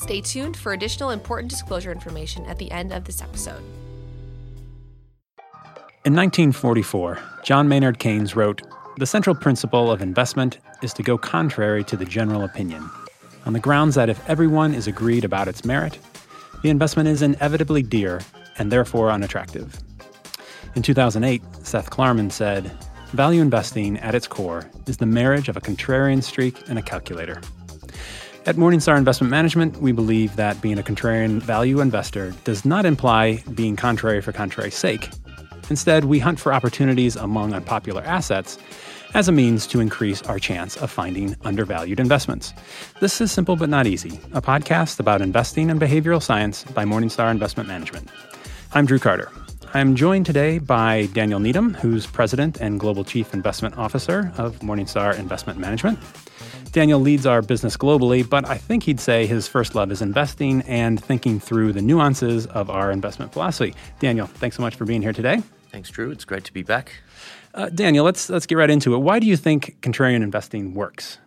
Stay tuned for additional important disclosure information at the end of this episode. In 1944, John Maynard Keynes wrote The central principle of investment is to go contrary to the general opinion, on the grounds that if everyone is agreed about its merit, the investment is inevitably dear and therefore unattractive. In 2008, Seth Klarman said, Value investing at its core is the marriage of a contrarian streak and a calculator. At Morningstar Investment Management, we believe that being a contrarian value investor does not imply being contrary for contrary's sake. Instead, we hunt for opportunities among unpopular assets as a means to increase our chance of finding undervalued investments. This is Simple But Not Easy, a podcast about investing and behavioral science by Morningstar Investment Management. I'm Drew Carter. I'm joined today by Daniel Needham, who's President and Global Chief Investment Officer of Morningstar Investment Management. Daniel leads our business globally, but I think he'd say his first love is investing and thinking through the nuances of our investment philosophy. Daniel, thanks so much for being here today. Thanks, Drew. It's great to be back. Uh, Daniel, let's let's get right into it. Why do you think contrarian investing works?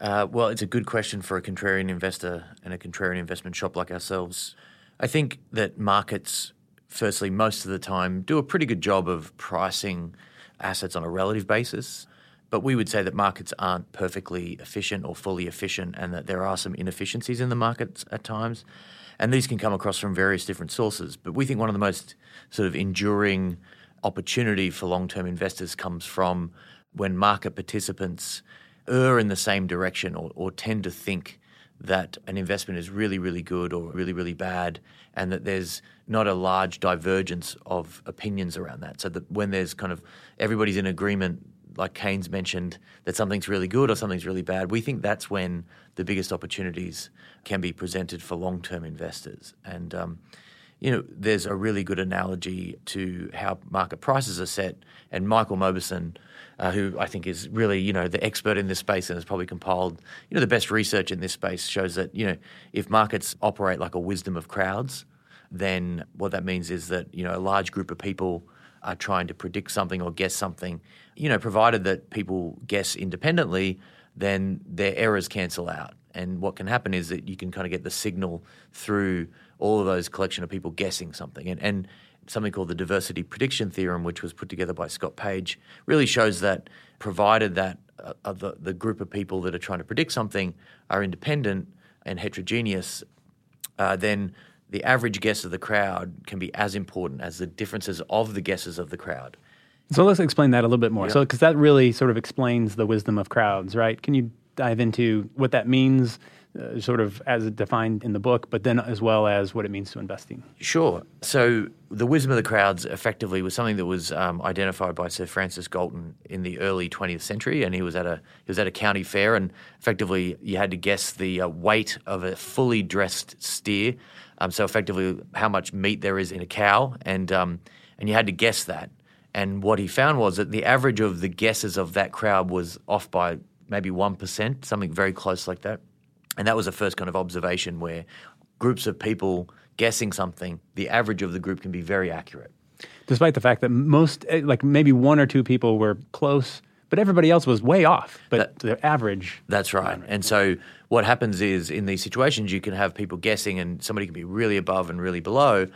Uh, well, it's a good question for a contrarian investor and a contrarian investment shop like ourselves. I think that markets, firstly, most of the time, do a pretty good job of pricing assets on a relative basis. But we would say that markets aren't perfectly efficient or fully efficient, and that there are some inefficiencies in the markets at times. And these can come across from various different sources. But we think one of the most sort of enduring opportunity for long term investors comes from when market participants err in the same direction or, or tend to think that an investment is really, really good or really, really bad, and that there's not a large divergence of opinions around that. So that when there's kind of everybody's in agreement like Keynes mentioned, that something's really good or something's really bad, we think that's when the biggest opportunities can be presented for long term investors. And, um, you know, there's a really good analogy to how market prices are set. And Michael Mauboussin, uh, who I think is really, you know, the expert in this space and has probably compiled, you know, the best research in this space, shows that, you know, if markets operate like a wisdom of crowds, then what that means is that, you know, a large group of people are trying to predict something or guess something, you know, provided that people guess independently, then their errors cancel out. And what can happen is that you can kind of get the signal through all of those collection of people guessing something. And, and something called the diversity prediction theorem, which was put together by Scott Page, really shows that provided that uh, the, the group of people that are trying to predict something are independent and heterogeneous, uh, then the average guess of the crowd can be as important as the differences of the guesses of the crowd. So let's explain that a little bit more. So, because that really sort of explains the wisdom of crowds, right? Can you dive into what that means, uh, sort of as defined in the book, but then as well as what it means to investing? Sure. So, the wisdom of the crowds effectively was something that was um, identified by Sir Francis Galton in the early 20th century, and he was at a he was at a county fair, and effectively you had to guess the uh, weight of a fully dressed steer. Um, so, effectively, how much meat there is in a cow, and um, and you had to guess that. And what he found was that the average of the guesses of that crowd was off by maybe 1%, something very close like that. And that was the first kind of observation where groups of people guessing something, the average of the group can be very accurate. Despite the fact that most, eh, like maybe one or two people were close, but everybody else was way off. But that, the average. That's right. And so what happens is in these situations, you can have people guessing and somebody can be really above and really below.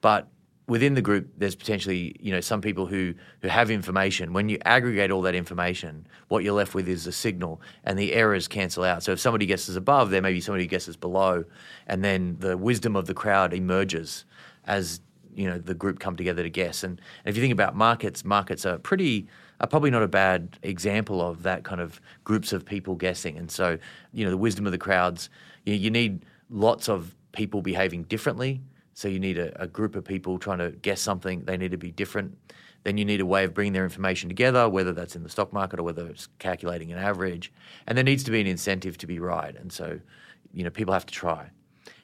But within the group, there's potentially you know some people who who have information. When you aggregate all that information, what you're left with is a signal, and the errors cancel out. So if somebody guesses above, there may be somebody who guesses below, and then the wisdom of the crowd emerges as you know the group come together to guess. And, and if you think about markets, markets are pretty are probably not a bad example of that kind of groups of people guessing. And so you know the wisdom of the crowds, you, you need lots of people behaving differently so you need a, a, group of people trying to guess something. They need to be different. Then you need a way of bringing their information together, whether that's in the stock market or whether it's calculating an average. And there needs to be an incentive to be right. And so, you know, people have to try.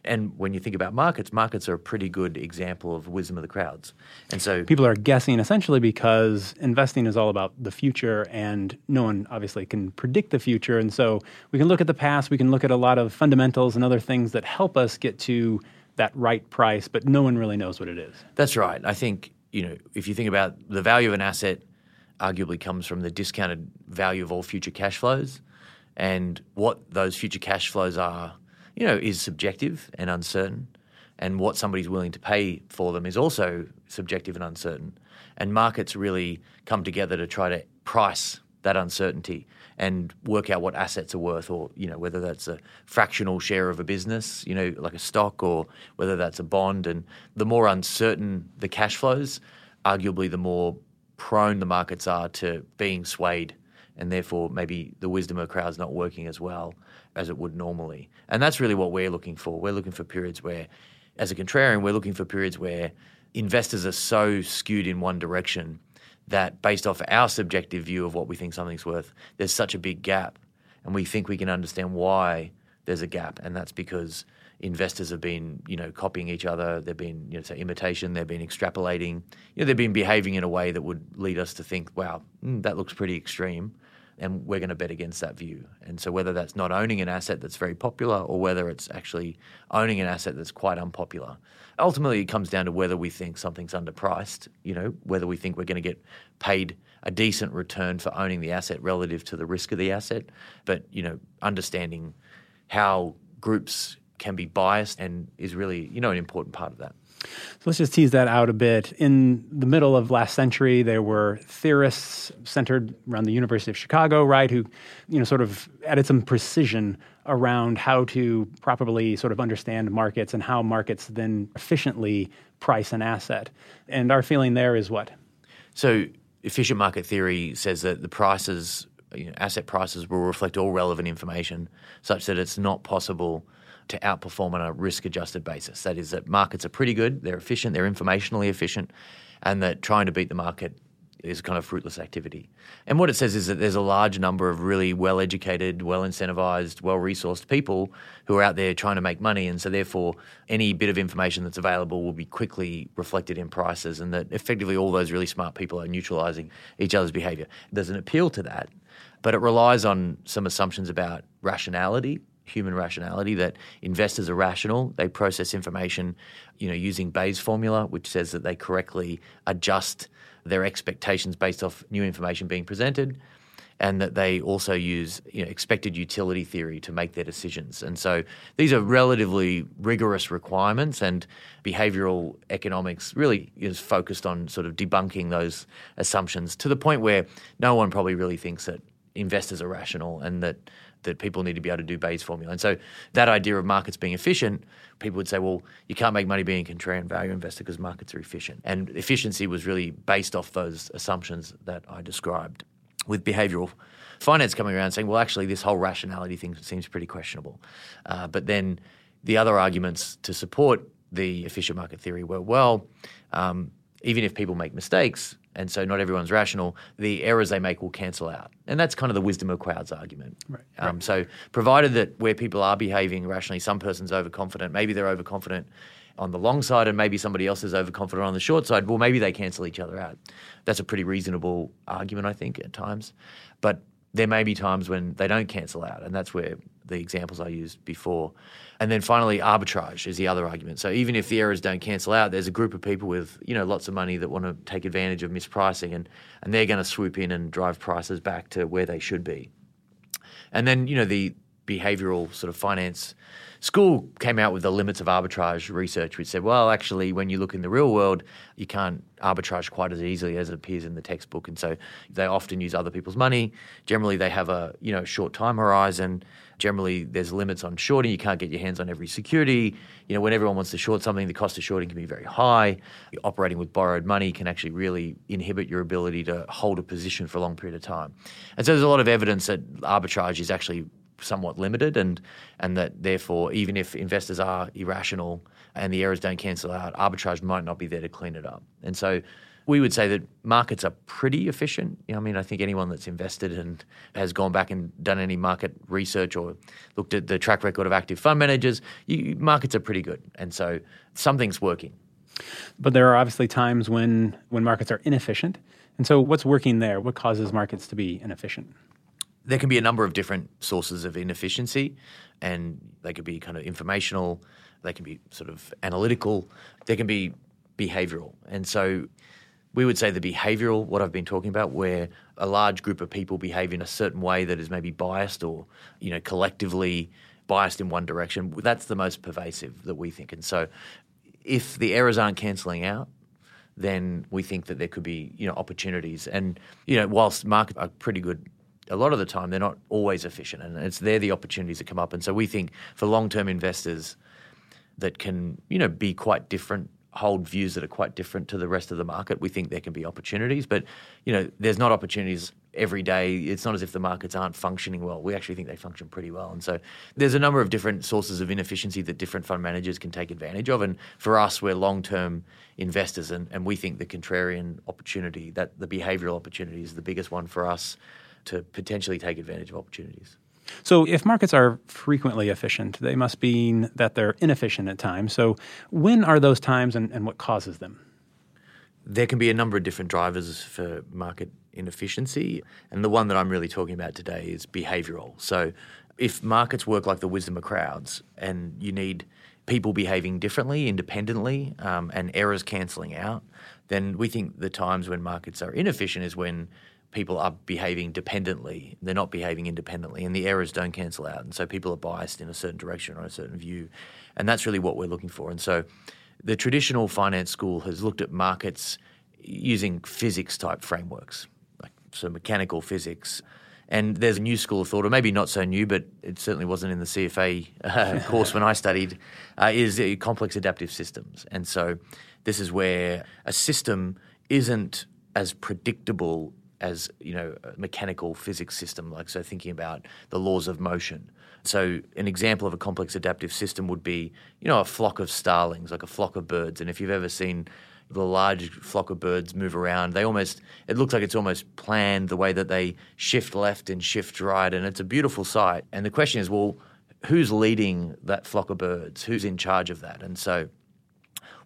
And when you think about markets, markets are a pretty good example of wisdom of the crowds. And so people are guessing essentially because investing is all about the future and no one obviously can predict the future. And so we can look at the past, we can look at a lot of fundamentals and other things that help us get to that right price, but no one really knows what it is. That's right. I think, you know, if you think about the value of an asset arguably comes from the discounted value of all future cash flows and what those future cash flows are you know, is subjective and uncertain. And what somebody's willing to pay for them is also subjective and uncertain. And markets really come together to try to price that uncertainty and work out what assets are worth, or you know whether that's a fractional share of a business, you know, like a stock, or whether that's a bond. And the more uncertain the cash flows, arguably the more prone the markets are to being swayed, and therefore maybe the wisdom of crowds not working as well as it would normally. And that's really what we're looking for. We're looking for periods where, as a contrarian, we're looking for periods where investors are so skewed in one direction that based off our subjective view of what we think something's worth, there's such a big gap. And we think we can understand why there's a gap. And that's because investors have been, you know, copying each other. They've been, you know, say imitation. They've been extrapolating. You know, they've been behaving in a way that would lead us to think, wow, mm, that looks pretty extreme and we're going to bet against that view. And so, whether that's not owning an asset that's very popular or whether it's actually owning an asset that's quite unpopular, ultimately it comes down to whether we think something's underpriced, you know, whether we think we're going to get paid a decent return for owning the asset relative to the risk of the asset. But, you know, understanding how groups can be biased and is really, you know, an important part of that. So let's just tease that out a bit. In the middle of last century, there were theorists centered around the University of Chicago, right, who, you know, sort of added some precision around how to properly sort of understand markets and how markets then efficiently price an asset. And our feeling there is what? So efficient market theory says that the prices, you know, asset prices will reflect all relevant information such that it's not possible – to outperform on a risk adjusted basis. That is, that markets are pretty good, they're efficient, they're informationally efficient, and that trying to beat the market is kind of fruitless activity. And what it says is that there's a large number of really well educated, well incentivized, well resourced people who are out there trying to make money. And so, therefore, any bit of information that's available will be quickly reflected in prices, and that effectively all those really smart people are neutralizing each other's behavior. There's an appeal to that, but it relies on some assumptions about rationality human rationality that investors are rational. They process information, you know, using Bayes' formula, which says that they correctly adjust their expectations based off new information being presented, and that they also use you know, expected utility theory to make their decisions. And so these are relatively rigorous requirements, and behavioral economics really is focused on sort of debunking those assumptions to the point where no one probably really thinks that investors are rational and that that people need to be able to do Bayes formula. And so that idea of markets being efficient, people would say, well, you can't make money being a contrarian value investor because markets are efficient. And efficiency was really based off those assumptions that I described. With behavioral finance coming around saying, well, actually, this whole rationality thing seems pretty questionable. Uh, but then the other arguments to support the efficient market theory were, well, um, even if people make mistakes, and so not everyone's rational, the errors they make will cancel out. And that's kind of the wisdom of crowds argument. Right. Um, right. So, provided that where people are behaving rationally, some person's overconfident, maybe they're overconfident on the long side and maybe somebody else is overconfident on the short side, well, maybe they cancel each other out. That's a pretty reasonable argument, I think, at times. But there may be times when they don't cancel out, and that's where the examples I used before. And then finally, arbitrage is the other argument. So even if the errors don't cancel out, there's a group of people with you know lots of money that want to take advantage of mispricing, and and they're going to swoop in and drive prices back to where they should be. And then you know the behavioral sort of finance school came out with the limits of arbitrage research, which said, well, actually, when you look in the real world, you can't arbitrage quite as easily as it appears in the textbook, and so they often use other people's money. Generally, they have a you know short time horizon. Generally, there's limits on shorting. You can't get your hands on every security. You know, when everyone wants to short something, the cost of shorting can be very high. Operating with borrowed money can actually really inhibit your ability to hold a position for a long period of time. And so there's a lot of evidence that arbitrage is actually somewhat limited and and that therefore even if investors are irrational and the errors don't cancel out, arbitrage might not be there to clean it up. And so we would say that markets are pretty efficient. You know, I mean, I think anyone that's invested and has gone back and done any market research or looked at the track record of active fund managers, you, markets are pretty good. And so something's working. But there are obviously times when, when markets are inefficient. And so what's working there? What causes markets to be inefficient? There can be a number of different sources of inefficiency, and they could be kind of informational, they can be sort of analytical, they can be behavioral. And so we would say the behavioral, what I've been talking about, where a large group of people behave in a certain way that is maybe biased or, you know, collectively biased in one direction, that's the most pervasive that we think. And so if the errors aren't cancelling out, then we think that there could be, you know, opportunities. And, you know, whilst markets are pretty good a lot of the time they're not always efficient and it's there the opportunities that come up and so we think for long-term investors that can you know be quite different hold views that are quite different to the rest of the market. We think there can be opportunities, but you know, there's not opportunities every day. It's not as if the markets aren't functioning well. We actually think they function pretty well. And so there's a number of different sources of inefficiency that different fund managers can take advantage of. And for us, we're long-term investors and, and we think the contrarian opportunity, that the behavioral opportunity is the biggest one for us to potentially take advantage of opportunities. So, if markets are frequently efficient, they must mean that they're inefficient at times. So, when are those times and, and what causes them? There can be a number of different drivers for market inefficiency. And the one that I'm really talking about today is behavioral. So, if markets work like the wisdom of crowds and you need people behaving differently, independently, um, and errors cancelling out, then we think the times when markets are inefficient is when people are behaving dependently. They're not behaving independently, and the errors don't cancel out. And so people are biased in a certain direction or a certain view. And that's really what we're looking for. And so the traditional finance school has looked at markets using physics type frameworks, like so mechanical physics. And there's a new school of thought, or maybe not so new, but it certainly wasn't in the CFA uh, course when I studied, uh, is complex adaptive systems. And so this is where a system isn't as predictable as you know a mechanical physics system like so thinking about the laws of motion. So an example of a complex adaptive system would be you know a flock of starlings like a flock of birds. And if you've ever seen the large flock of birds move around they almost it looks like it's almost planned the way that they shift left and shift right. And it's a beautiful sight. And the question is well who's leading that flock of birds? Who's in charge of that? And so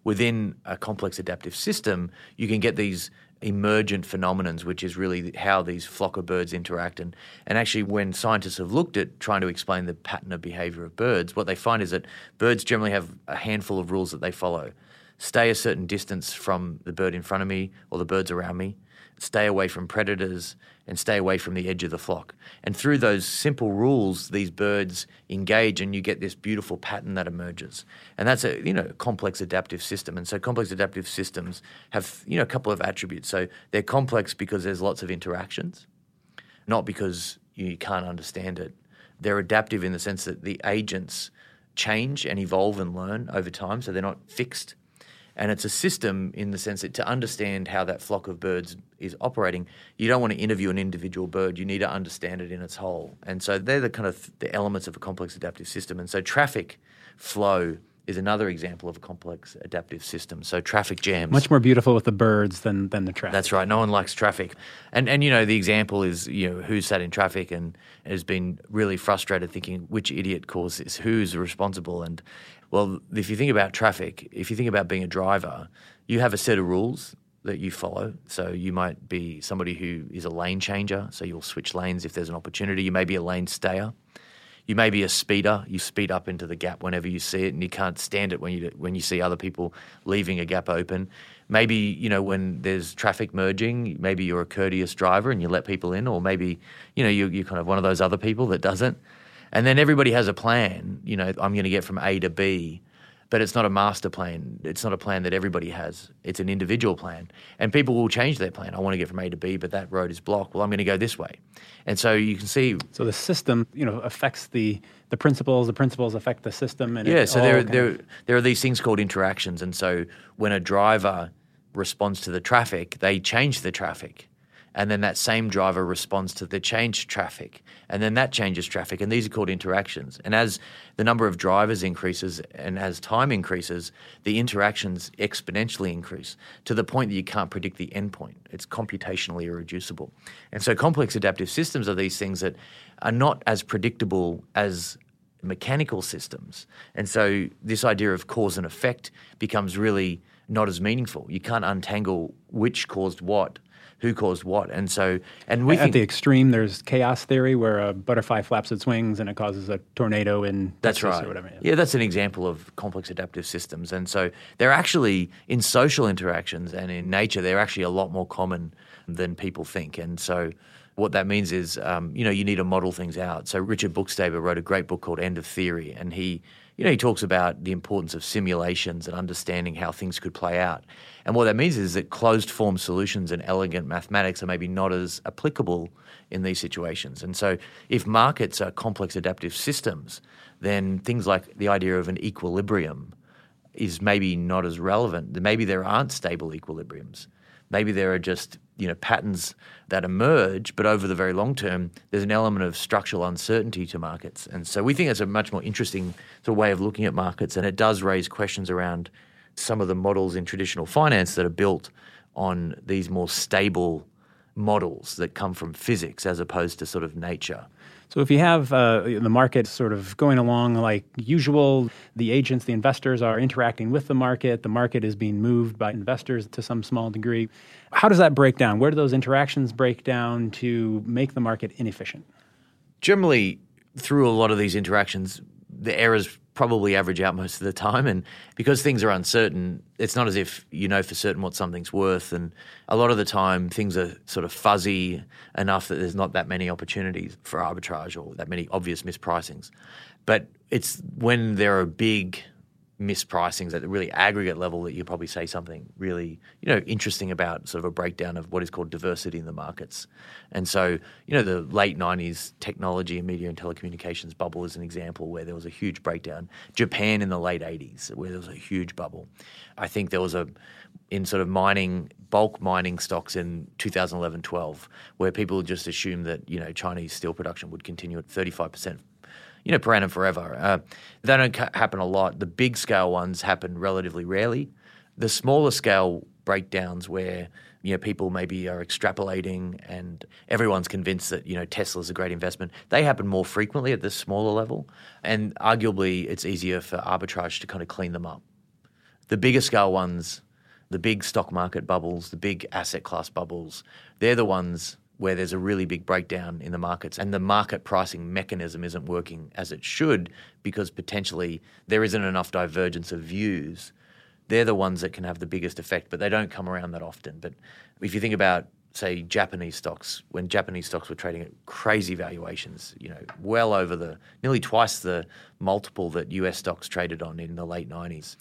within a complex adaptive system, you can get these emergent phenomenons, which is really how these flock of birds interact. And, and actually, when scientists have looked at trying to explain the pattern of behavior of birds, what they find is that birds generally have a handful of rules that they follow. Stay a certain distance from the bird in front of me or the birds around me stay away from predators, and stay away from the edge of the flock. And through those simple rules, these birds engage, and you get this beautiful pattern that emerges. And that's a you know complex adaptive system. And so complex adaptive systems have you know a couple of attributes. So they're complex because there's lots of interactions, not because you can't understand it. They're adaptive in the sense that the agents change and evolve and learn over time, so they're not fixed and it's a system in the sense that to understand how that flock of birds is operating, you don't want to interview an individual bird. You need to understand it in its whole. And so they're the kind of the elements of a complex adaptive system. And so traffic flow is another example of a complex adaptive system. So traffic jams. Much more beautiful with the birds than, than the traffic. That's right. No one likes traffic. And and you know, the example is, you know, who sat in traffic and has been really frustrated thinking which idiot caused this, who's responsible and well, if you think about traffic, if you think about being a driver, you have a set of rules that you follow. So you might be somebody who is a lane changer, so you'll switch lanes if there's an opportunity. You may be a lane stayer. You may be a speeder. You speed up into the gap whenever you see it, and you can't stand it when you when you see other people leaving a gap open. Maybe you know when there's traffic merging. Maybe you're a courteous driver and you let people in, or maybe you know you're, you're kind of one of those other people that doesn't. And then everybody has a plan. You know, I'm going to get from A to B, but it's not a master plan. It's not a plan that everybody has. It's an individual plan. And people will change their plan. I want to get from A to B, but that road is blocked. Well, I'm going to go this way. And so you can see. So the system, you know, affects the the principles. The principles affect the system. And yeah. So there there there are these things called interactions. And so when a driver responds to the traffic, they change the traffic and then that same driver responds to the changed traffic, and then that changes traffic, and these are called interactions. And as the number of drivers increases and as time increases, the interactions exponentially increase to the point that you can't predict the endpoint. It's computationally irreducible. And so complex adaptive systems are these things that are not as predictable as mechanical systems. And so this idea of cause and effect becomes really not as meaningful. You can't untangle which caused what who caused what. And so, and we at think, the extreme, there's chaos theory where a butterfly flaps its wings and it causes a tornado in that's Texas right. or whatever. Yeah. that's an example of complex adaptive systems. And so they're actually in social interactions and in nature, they're actually a lot more common than people think. And so what that means is, um, you know, you need to model things out. So Richard Bookstaber wrote a great book called End of Theory, and he you know, he talks about the importance of simulations and understanding how things could play out. And what that means is that closed form solutions and elegant mathematics are maybe not as applicable in these situations. And so, if markets are complex adaptive systems, then things like the idea of an equilibrium is maybe not as relevant. Maybe there aren't stable equilibriums. Maybe there are just you know patterns that emerge, but over the very long term, there's an element of structural uncertainty to markets, and so we think it's a much more interesting sort of way of looking at markets, and it does raise questions around some of the models in traditional finance that are built on these more stable models that come from physics as opposed to sort of nature. So if you have uh, the market sort of going along like usual, the agents, the investors are interacting with the market, the market is being moved by investors to some small degree. How does that break down? Where do those interactions break down to make the market inefficient? Generally, through a lot of these interactions, the errors probably average out most of the time. And because things are uncertain, it's not as if you know for certain what something's worth. And a lot of the time, things are sort of fuzzy enough that there's not that many opportunities for arbitrage or that many obvious mispricings. But it's when there are big mispricings at the really aggregate level that you probably say something really you know interesting about sort of a breakdown of what is called diversity in the markets. And so you know the late 90s technology and media and telecommunications bubble is an example where there was a huge breakdown. Japan in the late 80s where there was a huge bubble. I think there was a in sort of mining bulk mining stocks in 2011-12 where people just assumed that you know chinese steel production would continue at 35% you know, per annum forever. Uh, they don't ca- happen a lot. The big scale ones happen relatively rarely. The smaller scale breakdowns where you know people maybe are extrapolating and everyone's convinced that you know Tesla's a great investment. They happen more frequently at the smaller level, and arguably it's easier for arbitrage to kind of clean them up. The bigger scale ones, the big stock market bubbles, the big asset class bubbles, they're the ones where there's a really big breakdown in the markets and the market pricing mechanism isn't working as it should because potentially there isn't enough divergence of views, they're the ones that can have the biggest effect, but they don't come around that often. But if you think about say Japanese stocks, when Japanese stocks were trading at crazy valuations, you know, well over the nearly twice the multiple that US stocks traded on in the late 90s.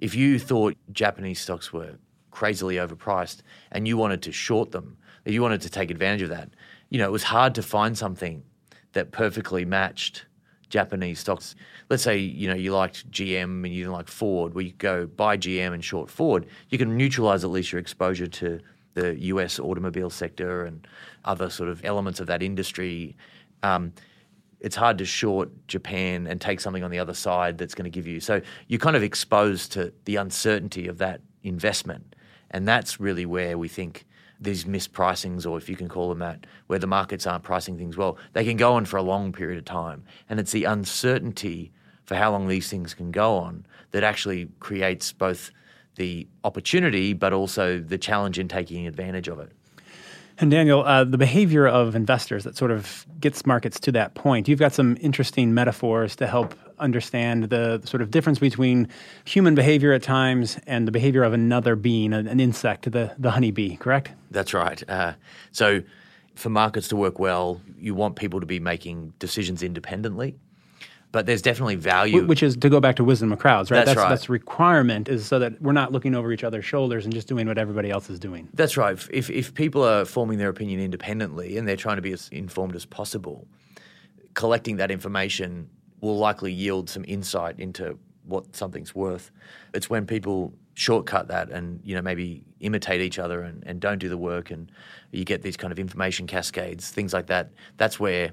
If you thought Japanese stocks were crazily overpriced and you wanted to short them, if you wanted to take advantage of that, you know, it was hard to find something that perfectly matched Japanese stocks. Let's say, you know, you liked GM and you didn't like Ford, where you go buy GM and short Ford, you can neutralize at least your exposure to the US automobile sector and other sort of elements of that industry. Um, it's hard to short Japan and take something on the other side that's going to give you. So you're kind of exposed to the uncertainty of that investment. And that's really where we think these mispricings, or if you can call them that, where the markets aren't pricing things well, they can go on for a long period of time. And it's the uncertainty for how long these things can go on that actually creates both the opportunity but also the challenge in taking advantage of it. And Daniel, uh, the behavior of investors that sort of gets markets to that point, you've got some interesting metaphors to help understand the, sort of difference between human behavior at times and the behavior of another being, an, an insect, the, the honeybee, correct? That's right. Uh, so, for markets to work well, you want people to be making decisions independently but there's definitely value. Which is to go back to wisdom of crowds, right? That's, that's right. That's requirement is so that we're not looking over each other's shoulders and just doing what everybody else is doing. That's right. If if people are forming their opinion independently and they're trying to be as informed as possible, collecting that information will likely yield some insight into what something's worth. It's when people shortcut that and you know maybe imitate each other and, and don't do the work and you get these kind of information cascades things like that. That's where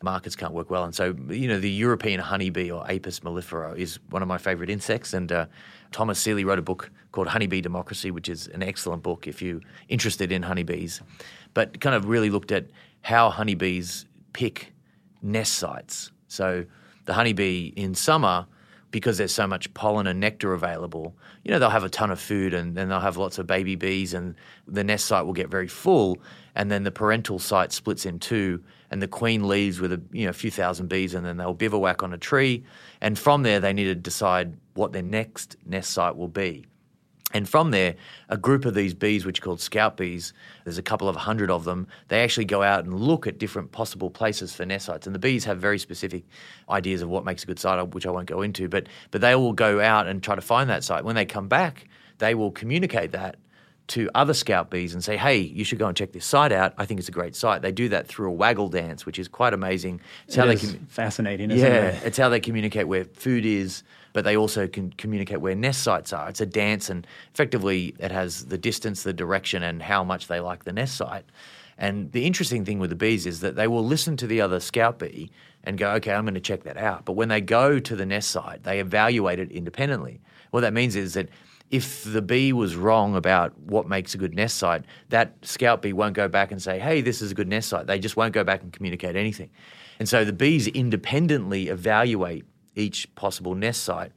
markets can't work well. And so you know the european honeybee or apis mellifera is one of my favorite insects. And uh, thomas seeley wrote a book called honeybee democracy which is an excellent book if you're interested in honeybees. But kind of really looked at how honeybees pick nest sites. So the honeybee in summer because there's so much pollen and nectar available, you know, they'll have a ton of food and then they'll have lots of baby bees and the nest site will get very full and then the parental site splits in two and the queen leaves with a you know a few thousand bees and then they'll bivouac on a tree and from there they need to decide what their next nest site will be. And from there, a group of these bees, which are called scout bees, there's a couple of hundred of them, they actually go out and look at different possible places for nest sites. And the bees have very specific ideas of what makes a good site, uh, which I won't go into, but, but they will go out and try to find that site. When they come back, they will communicate that to other scout bees and say, hey, you should go and check this site out. I think it's a great site. They do that through a waggle dance, which is quite amazing. It's it how they com- fascinating, yeah, it? Yeah, it's how they communicate where food is, but they also can communicate where nest sites are. It's a dance, and effectively, it has the distance, the direction, and how much they like the nest site. And the interesting thing with the bees is that they will listen to the other scout bee and go, okay, I'm going to check that out. But when they go to the nest site, they evaluate it independently. What that means is that if the bee was wrong about what makes a good nest site, that scout bee won't go back and say, hey, this is a good nest site. They just won't go back and communicate anything. And so the bees independently evaluate each possible nest site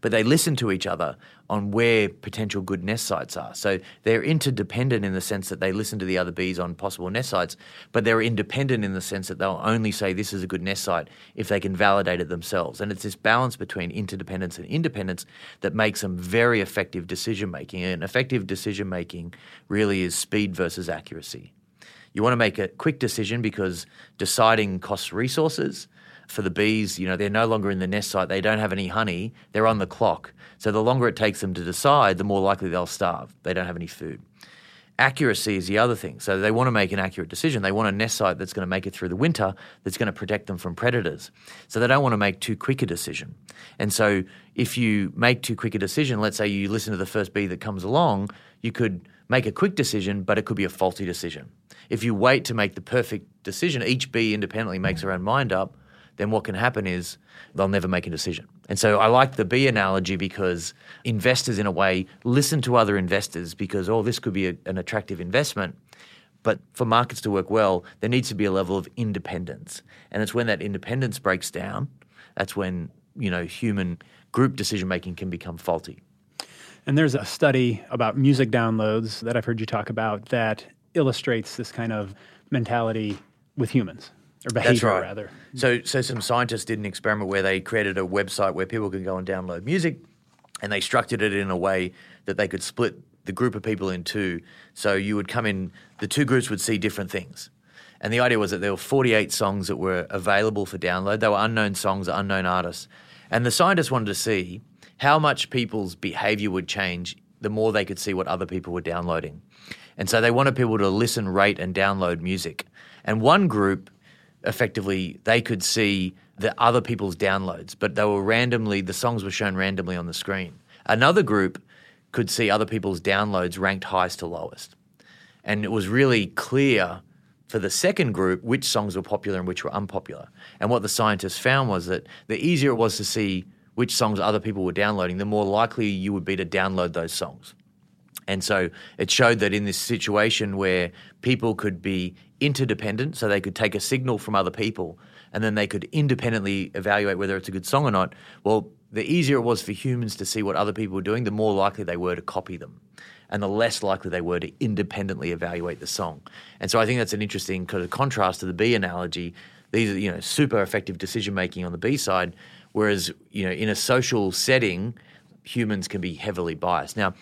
but they listen to each other on where potential good nest sites are. So they're interdependent in the sense that they listen to the other bees on possible nest sites, but they're independent in the sense that they'll only say this is a good nest site if they can validate it themselves. And it's this balance between interdependence and independence that makes them very effective decision making. And effective decision making really is speed versus accuracy. You want to make a quick decision because deciding costs resources for the bees, you know, they're no longer in the nest site. They don't have any honey. They're on the clock. So the longer it takes them to decide, the more likely they'll starve. They don't have any food. Accuracy is the other thing. So they want to make an accurate decision. They want a nest site that's going to make it through the winter, that's going to protect them from predators. So they don't want to make too quick a decision. And so if you make too quick a decision, let's say you listen to the first bee that comes along, you could make a quick decision, but it could be a faulty decision. If you wait to make the perfect decision, each bee independently makes their own mind up, then what can happen is they'll never make a decision. And so I like the bee analogy because investors, in a way, listen to other investors because, oh, this could be a, an attractive investment. But for markets to work well, there needs to be a level of independence. And it's when that independence breaks down, that's when, you know, human group decision making can become faulty. And there's a study about music downloads that I've heard you talk about that illustrates this kind of mentality with humans or behavior That's right. rather. So, so some scientists did an experiment where they created a website where people could go and download music, and they structured it in a way that they could split the group of people in two. So you would come in, the two groups would see different things. And the idea was that there were 48 songs that were available for download. They were unknown songs, unknown artists. And the scientists wanted to see how much people's behavior would change the more they could see what other people were downloading. And so they wanted people to listen, rate, and download music. And one group effectively they could see the other people's downloads, but they were randomly the songs were shown randomly on the screen. Another group could see other people's downloads ranked highest to lowest. And it was really clear for the second group which songs were popular and which were unpopular. And what the scientists found was that the easier it was to see which songs other people were downloading, the more likely you would be to download those songs. And so it showed that in this situation where people could be interdependent, so they could take a signal from other people and then they could independently evaluate whether it's a good song or not. Well, the easier it was for humans to see what other people were doing, the more likely they were to copy them. And the less likely they were to independently evaluate the song. And so I think that's an interesting kind of contrast to the bee analogy. These are, you know, super effective decision making on the bee side, whereas, you know, in a social setting, humans can be heavily biased. Now,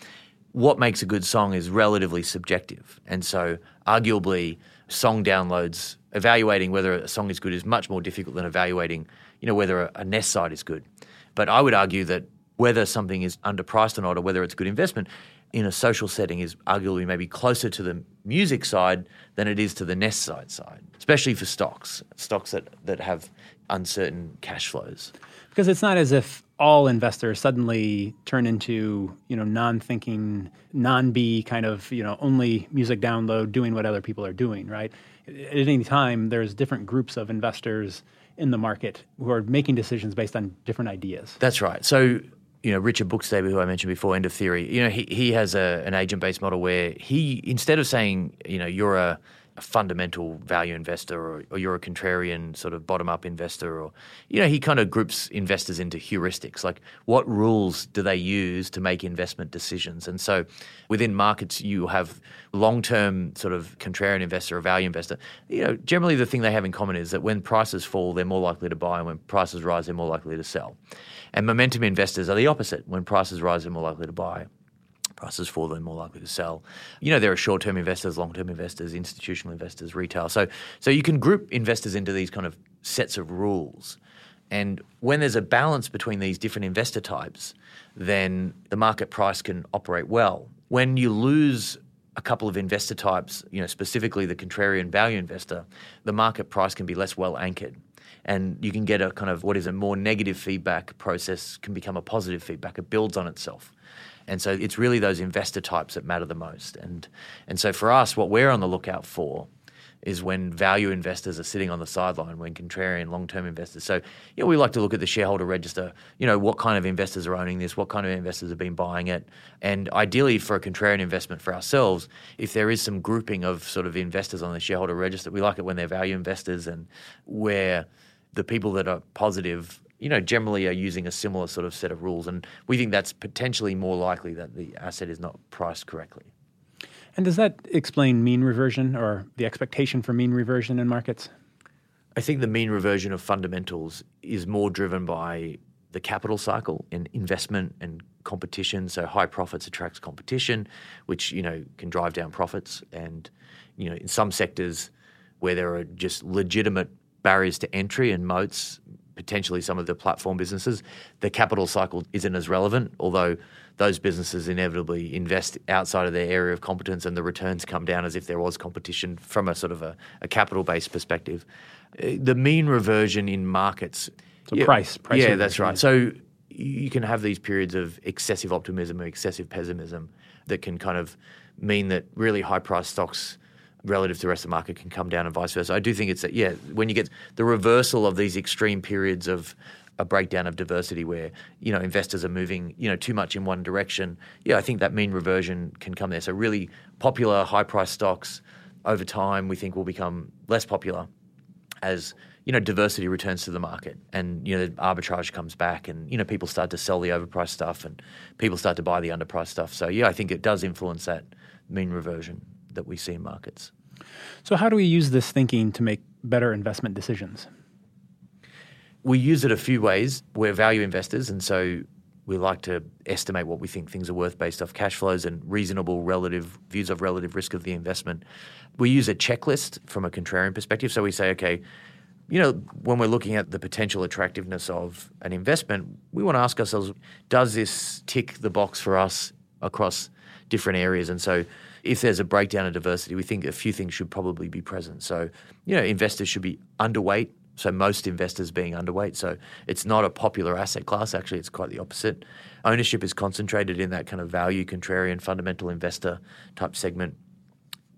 what makes a good song is relatively subjective. And so, arguably, song downloads, evaluating whether a song is good is much more difficult than evaluating, you know, whether a, nest site is good. But I would argue that whether something is underpriced or not, or whether it's a good investment, in a social setting is arguably maybe closer to the music side than it is to the nest site side, especially for stocks, stocks that, that have uncertain cash flows. Because it's not as if all investors suddenly turn into you know non-thinking, non-B kind of you know only music download, doing what other people are doing, right? At any time, there's different groups of investors in the market who are making decisions based on different ideas. That's right. So you know, Richard Bookstaber, who I mentioned before, End of Theory, you know, he, he has a, an agent based model where he, instead of saying, you know, you're a, a fundamental value investor or, or, you're a contrarian sort of bottom up investor or you know he kind of groups investors into heuristics. Like what rules do they use to make investment decisions? And so within markets you have long term sort of contrarian investor or value investor. You know generally the thing they have in common is that when prices fall they're more likely to buy and when prices rise they're more likely to sell. And momentum investors are the opposite. When prices rise they're more likely to buy prices for they're more likely to sell. You know, there are short-term investors, long-term investors, institutional investors, retail. So, so you can group investors into these kind of sets of rules. And when there's a balance between these different investor types, then the market price can operate well. When you lose a couple of investor types, you know, specifically the contrarian value investor, the market price can be less well anchored. And you can get a kind of what is a more negative feedback process can become a positive feedback. It builds on itself. And so it's really those investor types that matter the most. And, and so for us, what we're on the lookout for is when value investors are sitting on the sideline, when contrarian long term investors. So, know, we like to look at the shareholder register, you know, what kind of investors are owning this, what kind of investors have been buying it. And ideally, for a contrarian investment for ourselves, if there is some grouping of sort of investors on the shareholder register, we like it when they're value investors and where the people that are positive you know, generally are using a similar sort of set of rules. And we think that's potentially more likely that the asset is not priced correctly. And does that explain mean reversion or the expectation for mean reversion in markets? I think the mean reversion of fundamentals is more driven by the capital cycle and investment and competition. So high profits attracts competition, which you know can drive down profits. And you know in some sectors where there are just legitimate barriers to entry and moats, potentially some of the platform businesses, the capital cycle isn't as relevant, although those businesses inevitably invest outside of their area of competence and the returns come down as if there was competition from a sort of a, a capital based perspective. Uh, the mean reversion in markets. So yeah, price, price. Yeah, that's right. So you can have these periods of excessive optimism or excessive pessimism that can kind of mean that really high price stocks relative to the rest of the market can come down and vice versa. I do think it's that, yeah, when you get the reversal of these extreme periods of a breakdown of diversity where, you know, investors are moving, you know, too much in one direction, yeah, I think that mean reversion can come there. So really popular high price stocks over time we think will become less popular as you know diversity returns to the market and you know arbitrage comes back and you know people start to sell the overpriced stuff and people start to buy the underpriced stuff so yeah i think it does influence that mean reversion that we see in markets. So, how do we use this thinking to make better investment decisions? We use it a few ways. We're value investors, and so we like to estimate what we think things are worth based off cash flows and reasonable relative views of relative risk of the investment. We use a checklist from a contrarian perspective. So we say, okay, you know, when we're looking at the potential attractiveness of an investment, we want to ask ourselves, does this tick the box for us across different areas? And so if there's a breakdown of diversity, we think a few things should probably be present. So, you know, investors should be underweight. So most investors being underweight. So it's not a popular asset class. Actually, it's quite the opposite. Ownership is concentrated in that kind of value, contrarian, fundamental investor type segment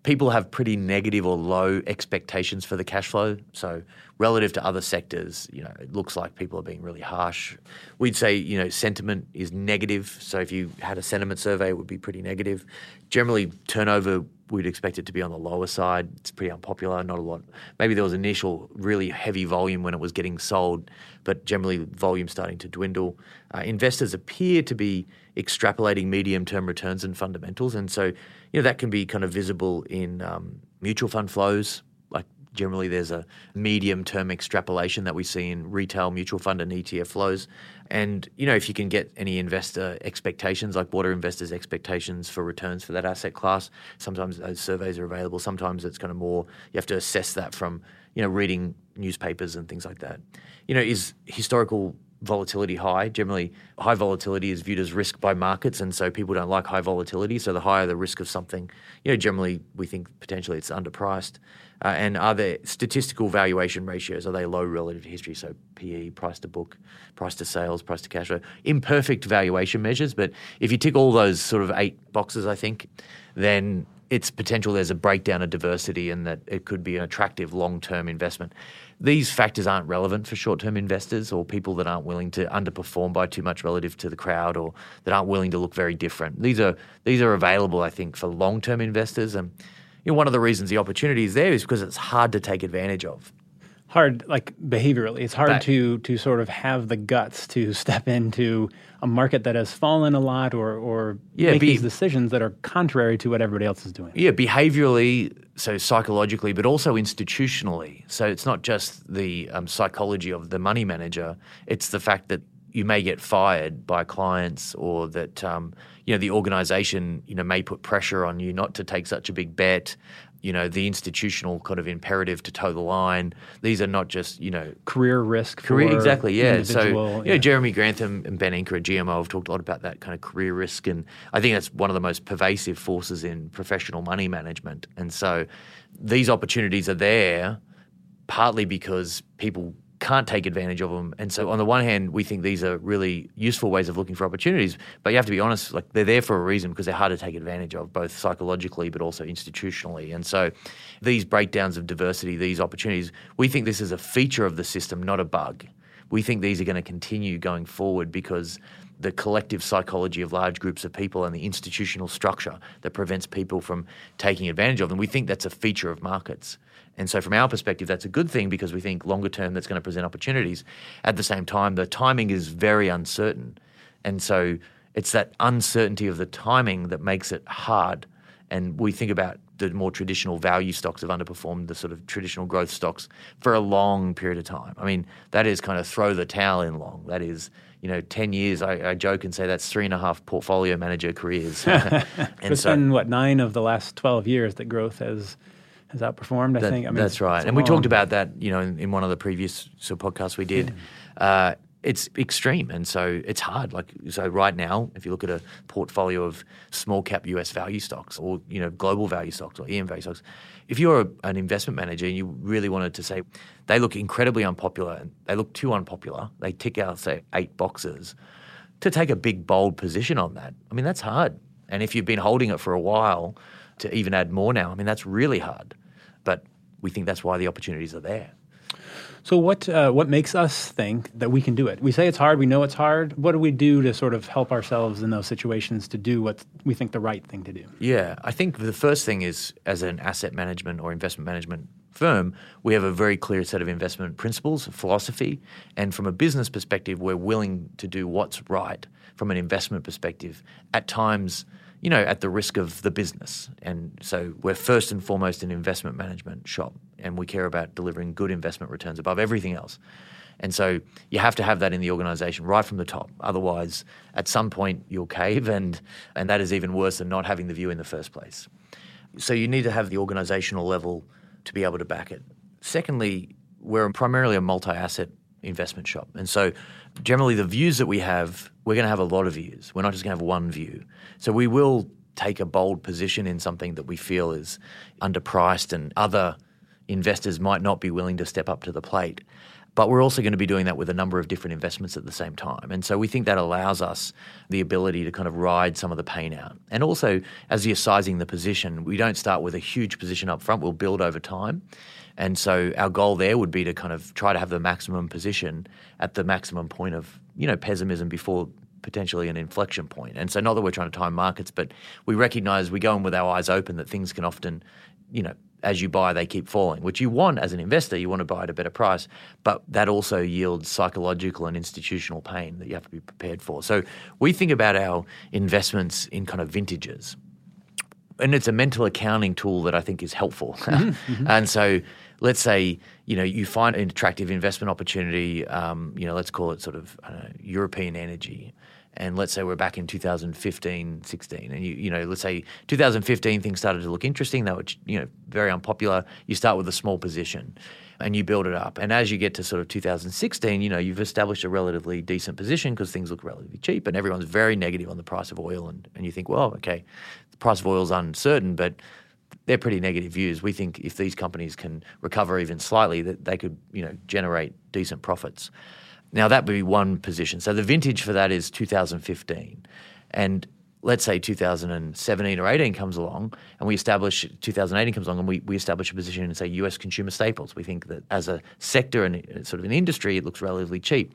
people have pretty negative or low expectations for the cash flow. So relative to other sectors, you know, it looks like people are being really harsh. We'd say, you know, sentiment is negative. So if you had a sentiment survey, it would be pretty negative. Generally, turnover we'd expect it to be on the lower side. It's pretty unpopular, not a lot. Maybe there was initial really heavy volume when it was getting sold, but generally volume starting to dwindle. Uh, investors appear to be extrapolating medium-term returns and fundamentals, and so you know that can be kind of visible in um, mutual fund flows. Like generally, there's a medium-term extrapolation that we see in retail mutual fund and ETF flows. And you know, if you can get any investor expectations, like what are investors' expectations for returns for that asset class, sometimes those surveys are available. Sometimes it's kind of more you have to assess that from you know reading newspapers and things like that. You know, is historical volatility high. Generally, high volatility is viewed as risk by markets, and so people don't like high volatility. So the higher the risk of something, you know, generally we think potentially it's underpriced. Uh, and are there statistical valuation ratios? Are they low relative to history? So PE, price to book, price to sales, price to cash flow. Imperfect valuation measures, but if you tick all those sort of eight boxes, I think, then it's potential there's a breakdown of diversity and that it could be an attractive long term investment. These factors aren't relevant for short term investors or people that aren't willing to underperform by too much relative to the crowd or that aren't willing to look very different. These are these are available, I think, for long term investors. And you know, one of the reasons the opportunity is there is because it's hard to take advantage of hard like behaviorally it's hard to to sort of have the guts to step into a market that has fallen a lot or or yeah, make be, these decisions that are contrary to what everybody else is doing. Yeah behaviorally so psychologically but also institutionally. So it's not just the um, psychology of the money manager it's the fact that you may get fired by clients or that um, you know the organization you know may put pressure on you not to take such a big bet you know the institutional kind of imperative to toe the line. These are not just you know career risk. Career exactly, yeah. So yeah. you know Jeremy Grantham and Ben Inker at GMO have talked a lot about that kind of career risk, and I think that's one of the most pervasive forces in professional money management. And so these opportunities are there partly because people can't take advantage of them. And so, on the one hand, we think these are really useful ways of looking for opportunities. But you have to be honest, like they're there for a reason because they're hard to take advantage of, both psychologically but also institutionally. And so, these breakdowns of diversity, these opportunities, we think this is a feature of the system, not a bug. We think these are going to continue going forward because the collective psychology of large groups of people and the institutional structure that prevents people from taking advantage of them. We think that's a feature of markets. And so, from our perspective, that's a good thing because we think longer term that's going to present opportunities. At the same time, the timing is very uncertain. And so, it's that uncertainty of the timing that makes it hard. And we think about the more traditional value stocks have underperformed the sort of traditional growth stocks for a long period of time. I mean, that is kind of throw the towel in long. That is, you know, 10 years, I, I joke and say that's three and a half portfolio manager careers. and it's so, been, what, nine of the last 12 years that growth has has outperformed. I that, think. I mean, that's right, and we talked about that. You know, in, in one of the previous sort of podcasts we did. Yeah. Uh, it's extreme, and so it's hard. Like so, right now, if you look at a portfolio of small cap US value stocks, or you know global value stocks, or EM value stocks, if you're a, an investment manager and you really wanted to say they look incredibly unpopular, and they look too unpopular, they tick out say eight boxes, to take a big bold position on that, I mean that's hard. And if you've been holding it for a while, to even add more now, I mean that's really hard we think that's why the opportunities are there. So what uh, what makes us think that we can do it? We say it's hard. We know it's hard. What do we do to sort of help ourselves in those situations to do what we think the right thing to do? Yeah, I think the first thing is as an asset management or investment management firm, we have a very clear set of investment principles, philosophy, and from a business perspective, we're willing to do what's right from an investment perspective. At times you know, at the risk of the business. And so we're first and foremost an investment management shop, and we care about delivering good investment returns above everything else. And so you have to have that in the organization right from the top. Otherwise, at some point, you'll cave, and, and that is even worse than not having the view in the first place. So you need to have the organizational level to be able to back it. Secondly, we're primarily a multi asset investment shop. And so generally the views that we have, we're going to have a lot of views. We're not just going to have one view. So we will take a bold position in something that we feel is underpriced and other investors might not be willing to step up to the plate. But we're also going to be doing that with a number of different investments at the same time. And so we think that allows us the ability to kind of ride some of the pain out. And also, as you're sizing the position, we don't start with a huge position up front, we'll build over time. And so our goal there would be to kind of try to have the maximum position at the maximum point of, you know, pessimism before potentially an inflection point. And so not that we're trying to time markets, but we recognize we go in with our eyes open that things can often, you know, as you buy, they keep falling, which you want as an investor. You want to buy at a better price, but that also yields psychological and institutional pain that you have to be prepared for. So we think about our investments in kind of vintages. And it's a mental accounting tool that I think is helpful. Mm-hmm, mm-hmm. and so let's say you know you find an attractive investment opportunity. Um, you know, let's call it sort of know, European energy. And let's say we're back in 2015, 16, and you, you know, let's say 2015 things started to look interesting. They were, you know, very unpopular. You start with a small position, and you build it up. And as you get to sort of 2016, you know, you've established a relatively decent position because things look relatively cheap and everyone's very negative on the price of oil. And, and you think, well, okay, the price of oil is uncertain, but they're pretty negative views. We think if these companies can recover even slightly, that they could, you know, generate decent profits. Now that would be one position. So the vintage for that is 2015. And let's say 2017 or 18 comes along and we establish 2018 comes along and we, we establish a position in say US consumer staples. We think that as a sector and uh, sort of an industry, it looks relatively cheap.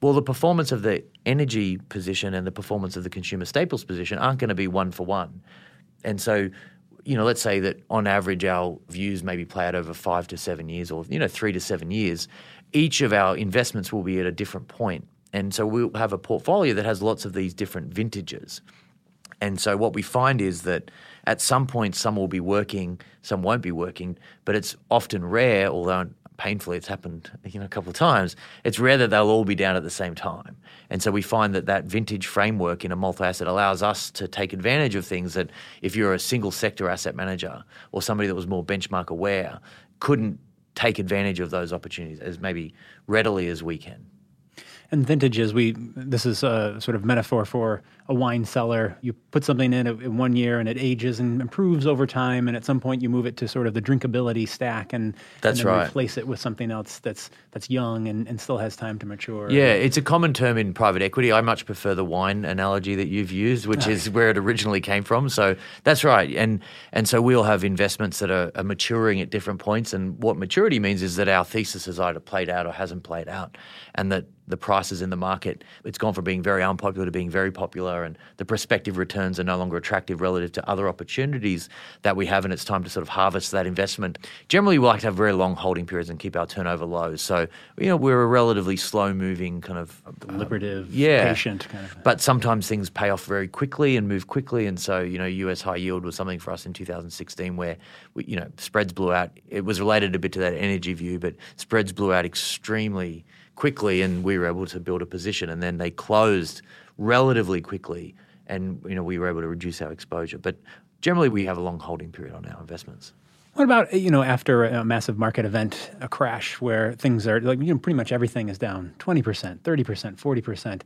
Well, the performance of the energy position and the performance of the consumer staples position aren't going to be one for one. And so, you know, let's say that on average our views maybe play out over five to seven years or, you know, three to seven years. Each of our investments will be at a different point. And so we'll have a portfolio that has lots of these different vintages. And so what we find is that at some point, some will be working, some won't be working, but it's often rare, although painfully it's happened you know a couple of times it's rare that they'll all be down at the same time. And so we find that that vintage framework in a multi-asset allows us to take advantage of things that if you're a single sector asset manager or somebody that was more benchmark aware couldn't take advantage of those opportunities as maybe readily as we can and vintages we this is a sort of metaphor for a wine cellar. You put something in in one year and it ages and improves over time, and at some point you move it to sort of the drinkability stack and, that's and right. replace it with something else that's that's young and, and still has time to mature. Yeah, it's a common term in private equity. I much prefer the wine analogy that you've used, which ah. is where it originally came from. So that's right, and and so we'll have investments that are, are maturing at different points, and what maturity means is that our thesis has either played out or hasn't played out, and that the prices in the market it's gone from being very unpopular to being very popular and the prospective returns are no longer attractive relative to other opportunities that we have, and it's time to sort of harvest that investment. Generally, we like to have very long holding periods and keep our turnover low. So, you know, we're a relatively slow moving kind of deliberative, yeah, patient kind of. But sometimes things pay off very quickly and move quickly, and so you know, U.S. high yield was something for us in 2016 where we, you know spreads blew out. It was related a bit to that energy view, but spreads blew out extremely quickly, and we were able to build a position, and then they closed relatively quickly, and you know we were able to reduce our exposure. But generally, we have a long holding period on our investments. What about you know after a massive market event, a crash where things are like you know pretty much everything is down twenty percent, thirty percent, forty percent.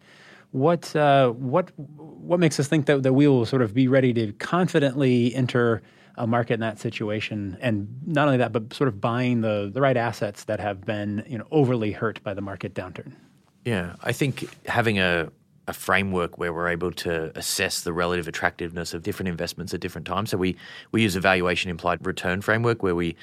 What uh, what what makes us think that, that we will sort of be ready to confidently enter a market in that situation, and not only that, but sort of buying the the right assets that have been you know overly hurt by the market downturn? Yeah, I think having a a framework where we're able to assess the relative attractiveness of different investments at different times. So we we use a valuation implied return framework where we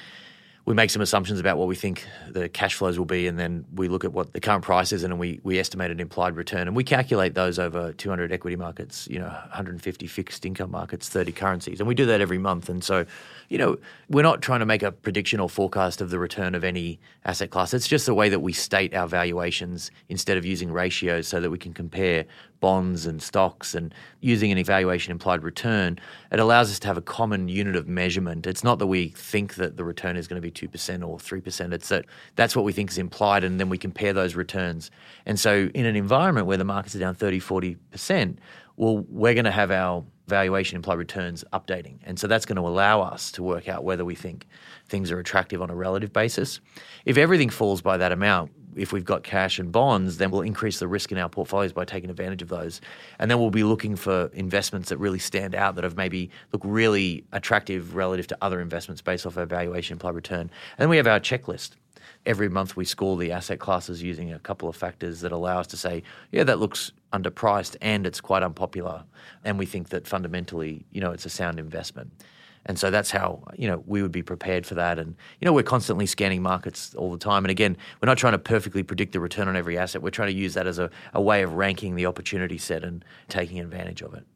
we make some assumptions about what we think the cash flows will be, and then we look at what the current price is, and we, we estimate an implied return. And we calculate those over 200 equity markets, you know, 150 fixed income markets, 30 currencies. And we do that every month. And so, you know, we're not trying to make a prediction or forecast of the return of any asset class. It's just the way that we state our valuations instead of using ratios so that we can compare bonds and stocks and using an evaluation implied return, it allows us to have a common unit of measurement. It's not that we think that the return is going to be 2% or 3%. It's that that's what we think is implied, and then we compare those returns. And so, in an environment where the markets are down 30, 40%, well, we're going to have our valuation implied returns updating. And so that's going to allow us to work out whether we think things are attractive on a relative basis. If everything falls by that amount, if we've got cash and bonds, then we'll increase the risk in our portfolios by taking advantage of those. And then we'll be looking for investments that really stand out, that have maybe look really attractive relative to other investments based off our valuation implied return. And then we have our checklist. Every month we score the asset classes using a couple of factors that allow us to say, yeah, that looks underpriced and it's quite unpopular. And we think that fundamentally, you know, it's a sound investment. And so that's how, you know, we would be prepared for that. And, you know, we're constantly scanning markets all the time. And again, we're not trying to perfectly predict the return on every asset. We're trying to use that as a, a way of ranking the opportunity set and taking advantage of it.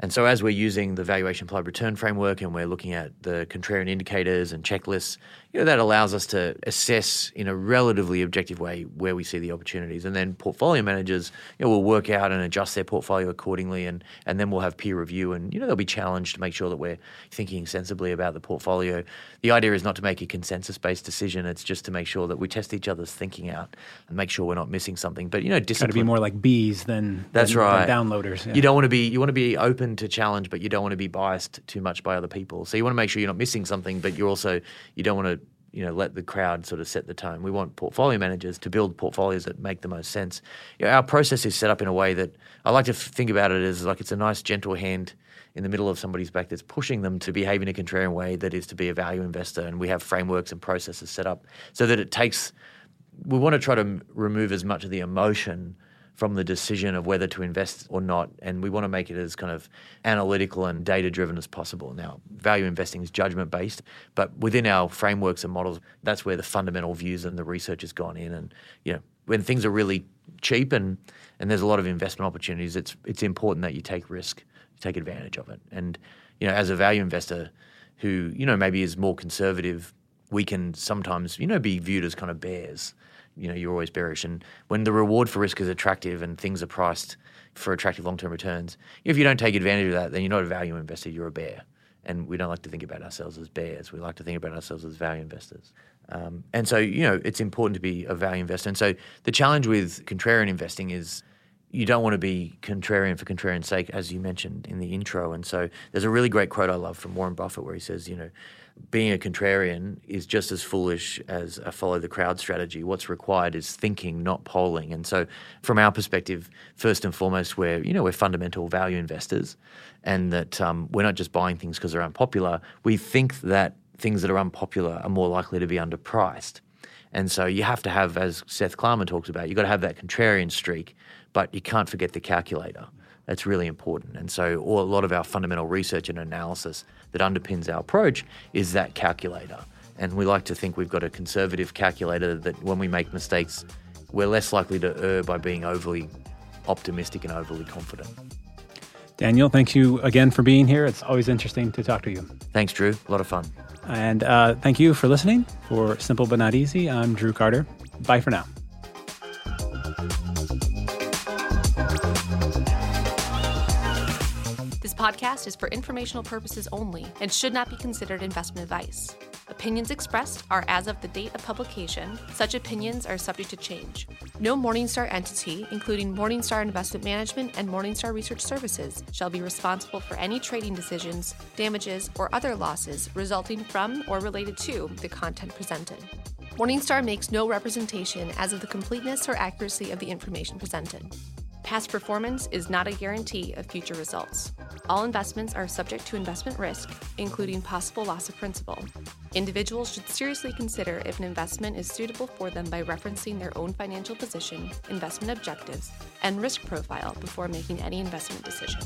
And so, as we're using the valuation implied return framework and we're looking at the contrarian indicators and checklists, you know, that allows us to assess in a relatively objective way where we see the opportunities. And then portfolio managers, you know, will work out and adjust their portfolio accordingly. And, and then we'll have peer review and, you know, they'll be challenged to make sure that we're thinking sensibly about the portfolio. The idea is not to make a consensus based decision. It's just to make sure that we test each other's thinking out and make sure we're not missing something. But, you know, discipline. Got to be more like bees than, That's than, right. Than downloaders. Yeah. You don't want to be, you want to be open to challenge, but you don't want to be biased too much by other people. So you want to make sure you're not missing something, but you're also, you don't want to you know let the crowd sort of set the tone. We want portfolio managers to build portfolios that make the most sense. You know, our process is set up in a way that I like to think about it as like it's a nice gentle hand in the middle of somebody's back that's pushing them to behave in a contrarian way that is to be a value investor. And we have frameworks and processes set up so that it takes. We want to try to remove as much of the emotion from the decision of whether to invest or not. And we want to make it as kind of analytical and data driven as possible. Now, value investing is judgment based, but within our frameworks and models, that's where the fundamental views and the research has gone in. And, you know, when things are really cheap and, and there's a lot of investment opportunities, it's, it's important that you take risk, you take advantage of it. And, you know, as a value investor who, you know, maybe is more conservative, we can sometimes, you know, be viewed as kind of bears you know you're always bearish. And when the reward for risk is attractive and things are priced for attractive long term returns, if you don't take advantage of that, then you're not a value investor. You're a bear. And we don't like to think about ourselves as bears. We like to think about ourselves as value investors. Um, and so, you know, it's important to be a value investor. And so, the challenge with contrarian investing is you don't want to be contrarian for contrarian's sake, as you mentioned in the intro. And so, there's a really great quote I love from Warren Buffett where he says, you know, being a contrarian is just as foolish as a follow the crowd strategy. What's required is thinking, not polling. And so, from our perspective, first and foremost, we're you know we're fundamental value investors, and that um, we're not just buying things because they're unpopular. We think that things that are unpopular are more likely to be underpriced. And so you have to have, as Seth Klarman talks about, you've got to have that contrarian streak, but you can't forget the calculator. That's really important. And so, all, a lot of our fundamental research and analysis that underpins our approach is that calculator. And we like to think we've got a conservative calculator that when we make mistakes, we're less likely to err by being overly optimistic and overly confident. Daniel, thank you again for being here. It's always interesting to talk to you. Thanks, Drew. A lot of fun. And uh, thank you for listening. For Simple But Not Easy, I'm Drew Carter. Bye for now. Podcast is for informational purposes only and should not be considered investment advice. Opinions expressed are as of the date of publication. Such opinions are subject to change. No Morningstar entity, including Morningstar Investment Management and Morningstar Research Services, shall be responsible for any trading decisions, damages, or other losses resulting from or related to the content presented. Morningstar makes no representation as of the completeness or accuracy of the information presented. Past performance is not a guarantee of future results. All investments are subject to investment risk, including possible loss of principal. Individuals should seriously consider if an investment is suitable for them by referencing their own financial position, investment objectives, and risk profile before making any investment decision.